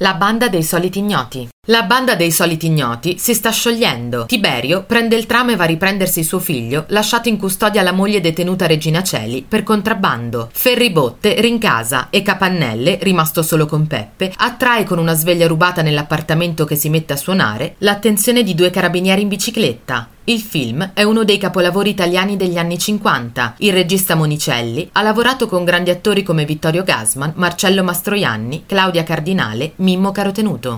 La banda dei soliti ignoti. La banda dei soliti ignoti si sta sciogliendo. Tiberio prende il tram e va a riprendersi suo figlio, lasciato in custodia alla moglie detenuta Regina Celi per contrabbando. Ferribotte rincasa e Capannelle, rimasto solo con Peppe, attrae con una sveglia rubata nell'appartamento che si mette a suonare l'attenzione di due carabinieri in bicicletta. Il film è uno dei capolavori italiani degli anni 50. Il regista Monicelli ha lavorato con grandi attori come Vittorio Gasman, Marcello Mastroianni, Claudia Cardinale, Mimmo Carotenuto.